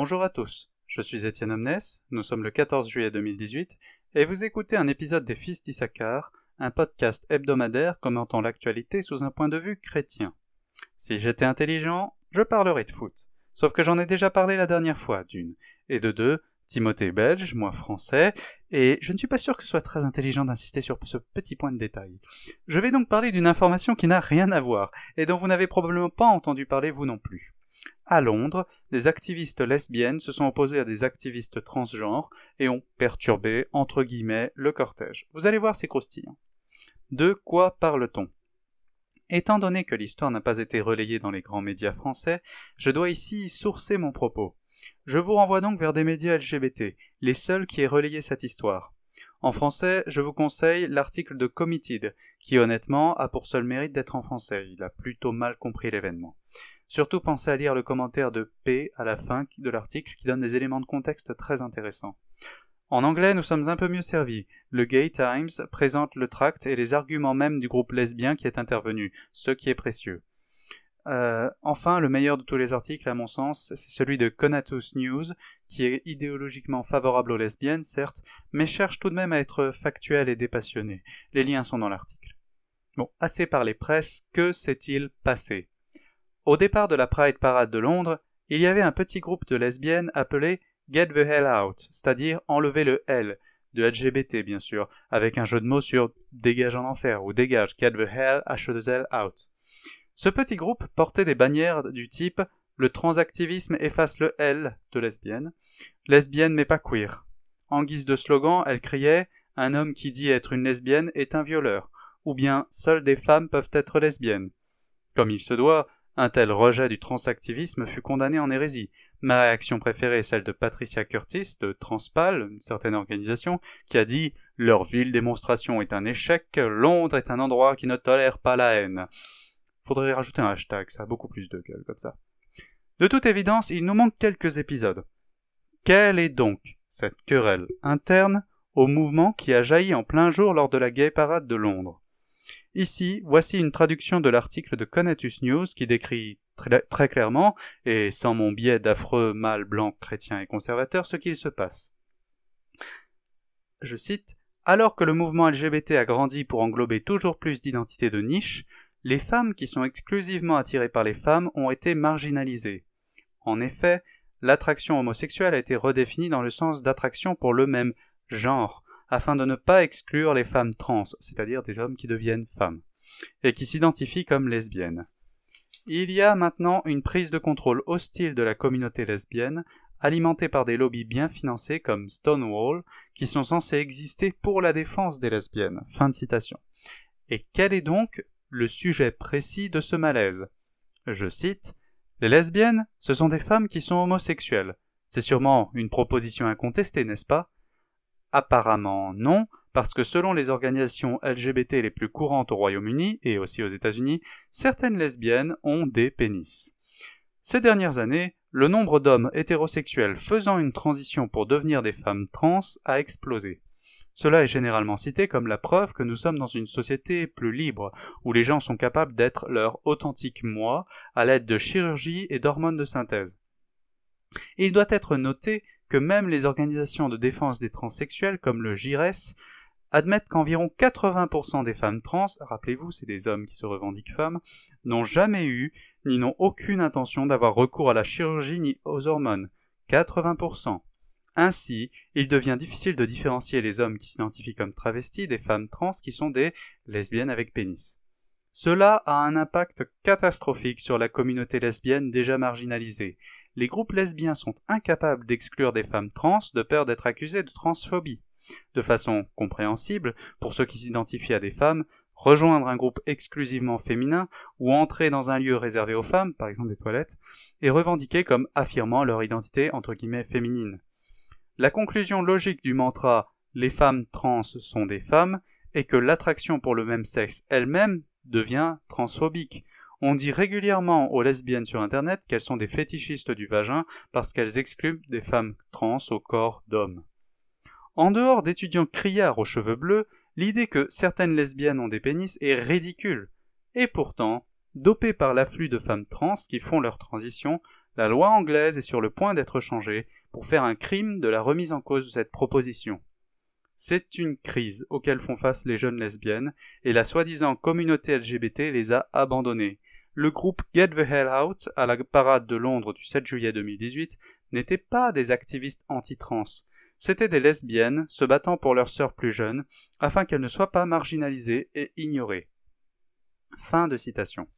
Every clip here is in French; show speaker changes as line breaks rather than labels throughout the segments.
Bonjour à tous, je suis Étienne Omnes, nous sommes le 14 juillet 2018 et vous écoutez un épisode des Fils d'Issachar, un podcast hebdomadaire commentant l'actualité sous un point de vue chrétien. Si j'étais intelligent, je parlerais de foot. Sauf que j'en ai déjà parlé la dernière fois, d'une. Et de deux, Timothée belge, moi français, et je ne suis pas sûr que ce soit très intelligent d'insister sur ce petit point de détail. Je vais donc parler d'une information qui n'a rien à voir, et dont vous n'avez probablement pas entendu parler vous non plus. À Londres, des activistes lesbiennes se sont opposées à des activistes transgenres et ont perturbé, entre guillemets, le cortège. Vous allez voir, c'est croustillant. De quoi parle-t-on? Étant donné que l'histoire n'a pas été relayée dans les grands médias français, je dois ici sourcer mon propos. Je vous renvoie donc vers des médias LGBT, les seuls qui aient relayé cette histoire. En français, je vous conseille l'article de Committed, qui honnêtement a pour seul mérite d'être en français. Il a plutôt mal compris l'événement. Surtout pensez à lire le commentaire de P à la fin de l'article qui donne des éléments de contexte très intéressants. En anglais, nous sommes un peu mieux servis. Le Gay Times présente le tract et les arguments même du groupe lesbien qui est intervenu, ce qui est précieux. Euh, enfin, le meilleur de tous les articles, à mon sens, c'est celui de Conatus News, qui est idéologiquement favorable aux lesbiennes, certes, mais cherche tout de même à être factuel et dépassionné. Les liens sont dans l'article. Bon, assez parlé presse, que s'est-il passé? Au départ de la Pride Parade de Londres, il y avait un petit groupe de lesbiennes appelé Get the Hell Out, c'est-à-dire enlever le L, de LGBT bien sûr, avec un jeu de mots sur dégage en enfer ou dégage, get the hell, H2L out. Ce petit groupe portait des bannières du type Le transactivisme efface le L de lesbienne, lesbienne mais pas queer. En guise de slogan, elle criait Un homme qui dit être une lesbienne est un violeur, ou bien Seules des femmes peuvent être lesbiennes. Comme il se doit, un tel rejet du transactivisme fut condamné en hérésie. Ma réaction préférée est celle de Patricia Curtis de Transpal, une certaine organisation, qui a dit Leur ville démonstration est un échec, Londres est un endroit qui ne tolère pas la haine. Faudrait rajouter un hashtag, ça a beaucoup plus de gueule comme ça. De toute évidence, il nous manque quelques épisodes. Quelle est donc cette querelle interne au mouvement qui a jailli en plein jour lors de la Gay Parade de Londres? Ici, voici une traduction de l'article de Conatus News qui décrit très, clairement, et sans mon biais d'affreux mâles blancs chrétiens et conservateurs, ce qu'il se passe. Je cite Alors que le mouvement LGBT a grandi pour englober toujours plus d'identités de niche, les femmes qui sont exclusivement attirées par les femmes ont été marginalisées. En effet, l'attraction homosexuelle a été redéfinie dans le sens d'attraction pour le même genre, afin de ne pas exclure les femmes trans, c'est-à-dire des hommes qui deviennent femmes, et qui s'identifient comme lesbiennes. Il y a maintenant une prise de contrôle hostile de la communauté lesbienne, alimentée par des lobbies bien financés comme Stonewall, qui sont censés exister pour la défense des lesbiennes. Fin de citation. Et quel est donc le sujet précis de ce malaise? Je cite Les lesbiennes, ce sont des femmes qui sont homosexuelles. C'est sûrement une proposition incontestée, n'est-ce pas? Apparemment non, parce que selon les organisations LGBT les plus courantes au Royaume-Uni et aussi aux États-Unis, certaines lesbiennes ont des pénis. Ces dernières années, le nombre d'hommes hétérosexuels faisant une transition pour devenir des femmes trans a explosé. Cela est généralement cité comme la preuve que nous sommes dans une société plus libre, où les gens sont capables d'être leur authentique moi à l'aide de chirurgie et d'hormones de synthèse. il doit être noté que même les organisations de défense des transsexuels comme le GIRES admettent qu'environ 80% des femmes trans, rappelez-vous, c'est des hommes qui se revendiquent femmes, n'ont jamais eu ni n'ont aucune intention d'avoir recours à la chirurgie ni aux hormones. 80%. Ainsi, il devient difficile de différencier les hommes qui s'identifient comme travestis des femmes trans qui sont des lesbiennes avec pénis. Cela a un impact catastrophique sur la communauté lesbienne déjà marginalisée. Les groupes lesbiens sont incapables d'exclure des femmes trans de peur d'être accusées de transphobie. De façon compréhensible, pour ceux qui s'identifient à des femmes, rejoindre un groupe exclusivement féminin ou entrer dans un lieu réservé aux femmes, par exemple des toilettes, est revendiqué comme affirmant leur identité entre guillemets féminine. La conclusion logique du mantra les femmes trans sont des femmes est que l'attraction pour le même sexe elle-même devient transphobique. On dit régulièrement aux lesbiennes sur internet qu'elles sont des fétichistes du vagin parce qu'elles excluent des femmes trans au corps d'hommes. En dehors d'étudiants criards aux cheveux bleus, l'idée que certaines lesbiennes ont des pénis est ridicule. Et pourtant, dopée par l'afflux de femmes trans qui font leur transition, La loi anglaise est sur le point d'être changée pour faire un crime de la remise en cause de cette proposition. C'est une crise auquel font face les jeunes lesbiennes, et la soi-disant communauté LGBT les a abandonnées. Le groupe Get the Hell Out, à la parade de Londres du 7 juillet 2018, n'était pas des activistes anti-trans, c'étaient des lesbiennes se battant pour leurs sœurs plus jeunes, afin qu'elles ne soient pas marginalisées et ignorées. Fin de citation.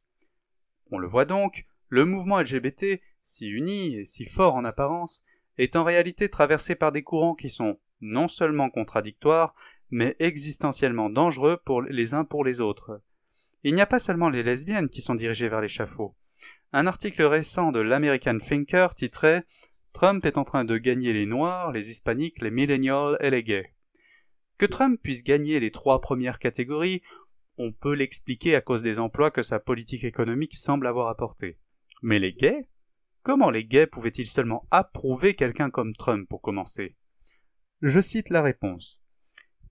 On le voit donc, le mouvement LGBT, si uni et si fort en apparence, est en réalité traversé par des courants qui sont non seulement contradictoires, mais existentiellement dangereux pour les uns pour les autres. Il n'y a pas seulement les lesbiennes qui sont dirigées vers l'échafaud. Un article récent de l'American Thinker titrait Trump est en train de gagner les Noirs, les Hispaniques, les Millennials et les gays. Que Trump puisse gagner les trois premières catégories, on peut l'expliquer à cause des emplois que sa politique économique semble avoir apportés. Mais les gays? Comment les gays pouvaient-ils seulement approuver quelqu'un comme Trump pour commencer? Je cite la réponse.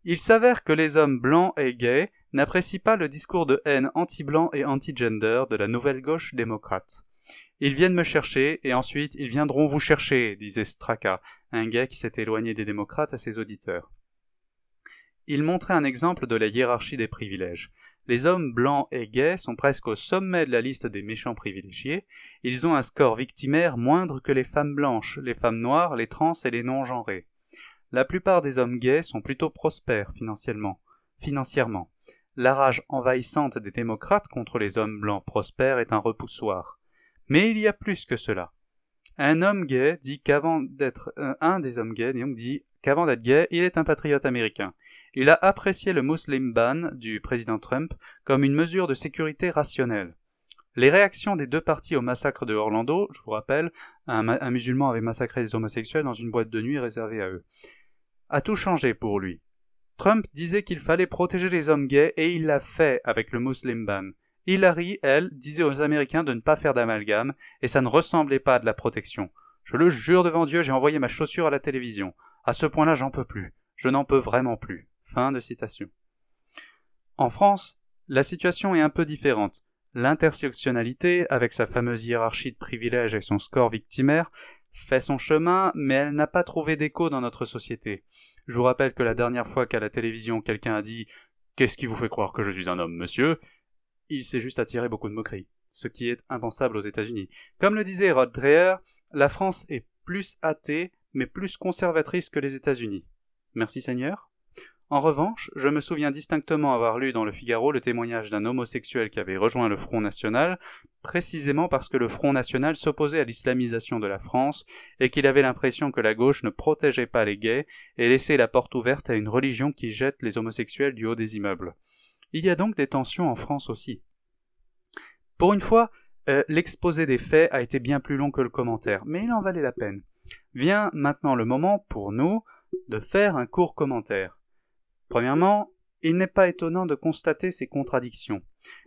Il s'avère que les hommes blancs et gays n'apprécient pas le discours de haine anti-blanc et anti-gender de la nouvelle gauche démocrate. Ils viennent me chercher, et ensuite ils viendront vous chercher, disait Straka, un gay qui s'était éloigné des démocrates à ses auditeurs. Il montrait un exemple de la hiérarchie des privilèges. Les hommes blancs et gays sont presque au sommet de la liste des méchants privilégiés. Ils ont un score victimaire moindre que les femmes blanches, les femmes noires, les trans et les non-genrés. La plupart des hommes gays sont plutôt prospères financièrement. financièrement. La rage envahissante des démocrates contre les hommes blancs prospères est un repoussoir. Mais il y a plus que cela. Un homme gay dit qu'avant d'être euh, un des hommes gays dit qu'avant d'être gay, il est un patriote américain. Il a apprécié le Muslim ban du président Trump comme une mesure de sécurité rationnelle. Les réactions des deux parties au massacre de Orlando, je vous rappelle, un, musulman avait massacré des homosexuels dans une boîte de nuit réservée à eux, a tout changé pour lui. Trump disait qu'il fallait protéger les hommes gays et il l'a fait avec le Muslim ban. Hillary, elle, disait aux Américains de ne pas faire d'amalgame, et ça ne ressemblait pas à de la protection. Je le jure devant Dieu, j'ai envoyé ma chaussure à la télévision. À ce point-là, j'en peux plus. Je n'en peux vraiment plus. Fin de citation. En France, la situation est un peu différente. L'intersectionnalité, avec sa fameuse hiérarchie de privilèges et son score victimaire, fait son chemin, mais elle n'a pas trouvé d'écho dans notre société. Je vous rappelle que la dernière fois qu'à la télévision quelqu'un a dit Qu'est-ce qui vous fait croire que je suis un homme, monsieur? il s'est juste attiré beaucoup de moqueries, ce qui est impensable aux États-Unis. Comme le disait Rod Dreher, la France est plus athée, mais plus conservatrice que les États-Unis. Merci Seigneur. En revanche, je me souviens distinctement avoir lu dans le Figaro le témoignage d'un homosexuel qui avait rejoint le Front National, précisément parce que le Front National s'opposait à l'islamisation de la France et qu'il avait l'impression que la gauche ne protégeait pas les gays et laissait la porte ouverte à une religion qui jette les homosexuels du haut des immeubles. Il y a donc des tensions en France aussi. Pour une fois, euh, l'exposé des faits a été bien plus long que le commentaire, mais il en valait la peine. Vient maintenant le moment, pour nous, de faire un court commentaire. Premièrement, il n'est pas étonnant de constater ces contradictions.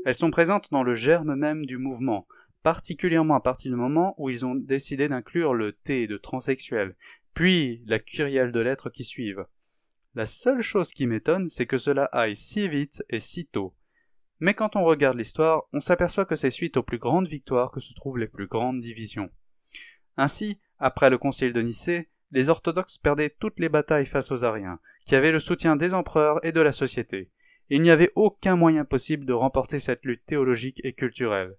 Elles sont présentes dans le germe même du mouvement, particulièrement à partir du moment où ils ont décidé d'inclure le T de transsexuel, puis la curielle de lettres qui suivent. La seule chose qui m'étonne, c'est que cela aille si vite et si tôt. Mais quand on regarde l'histoire, on s'aperçoit que c'est suite aux plus grandes victoires que se trouvent les plus grandes divisions. Ainsi, après le concile de Nicée, les orthodoxes perdaient toutes les batailles face aux Ariens, qui avaient le soutien des empereurs et de la société. Il n'y avait aucun moyen possible de remporter cette lutte théologique et culturelle.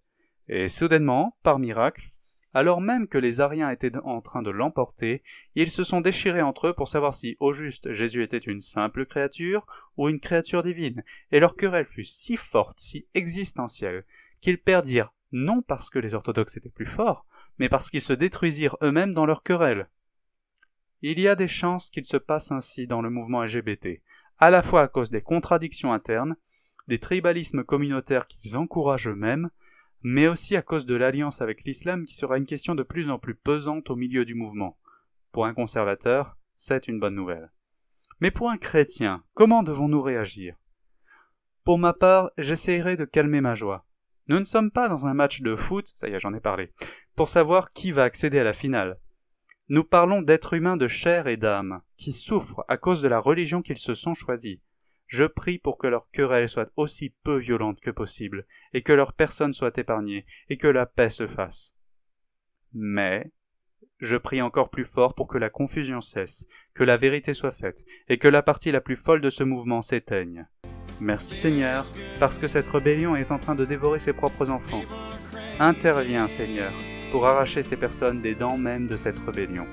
Et soudainement, par miracle, alors même que les Ariens étaient en train de l'emporter, ils se sont déchirés entre eux pour savoir si, au juste, Jésus était une simple créature ou une créature divine, et leur querelle fut si forte, si existentielle, qu'ils perdirent non parce que les orthodoxes étaient plus forts, mais parce qu'ils se détruisirent eux-mêmes dans leur querelle. Il y a des chances qu'il se passe ainsi dans le mouvement LGBT, à la fois à cause des contradictions internes, des tribalismes communautaires qu'ils encouragent eux-mêmes, mais aussi à cause de l'alliance avec l'islam qui sera une question de plus en plus pesante au milieu du mouvement. Pour un conservateur, c'est une bonne nouvelle. Mais pour un chrétien, comment devons-nous réagir? Pour ma part, j'essayerai de calmer ma joie. Nous ne sommes pas dans un match de foot, ça y est, j'en ai parlé, pour savoir qui va accéder à la finale. Nous parlons d'êtres humains de chair et d'âme, qui souffrent à cause de la religion qu'ils se sont choisis. Je prie pour que leur querelle soit aussi peu violente que possible, et que leur personne soit épargnée, et que la paix se fasse. Mais je prie encore plus fort pour que la confusion cesse, que la vérité soit faite, et que la partie la plus folle de ce mouvement s'éteigne. Merci Seigneur, parce que cette rébellion est en train de dévorer ses propres enfants. Interviens Seigneur, pour arracher ces personnes des dents même de cette rébellion.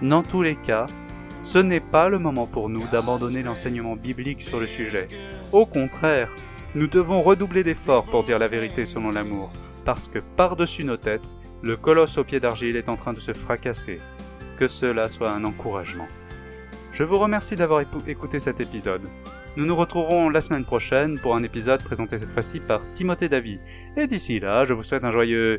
Dans tous les cas, ce n'est pas le moment pour nous d'abandonner l'enseignement biblique sur le sujet. Au contraire, nous devons redoubler d'efforts pour dire la vérité selon l'amour, parce que par-dessus nos têtes, le colosse au pied d'argile est en train de se fracasser. Que cela soit un encouragement. Je vous remercie d'avoir écouté cet épisode. Nous nous retrouverons la semaine prochaine pour un épisode présenté cette fois-ci par Timothée Davy. Et d'ici là, je vous souhaite un joyeux...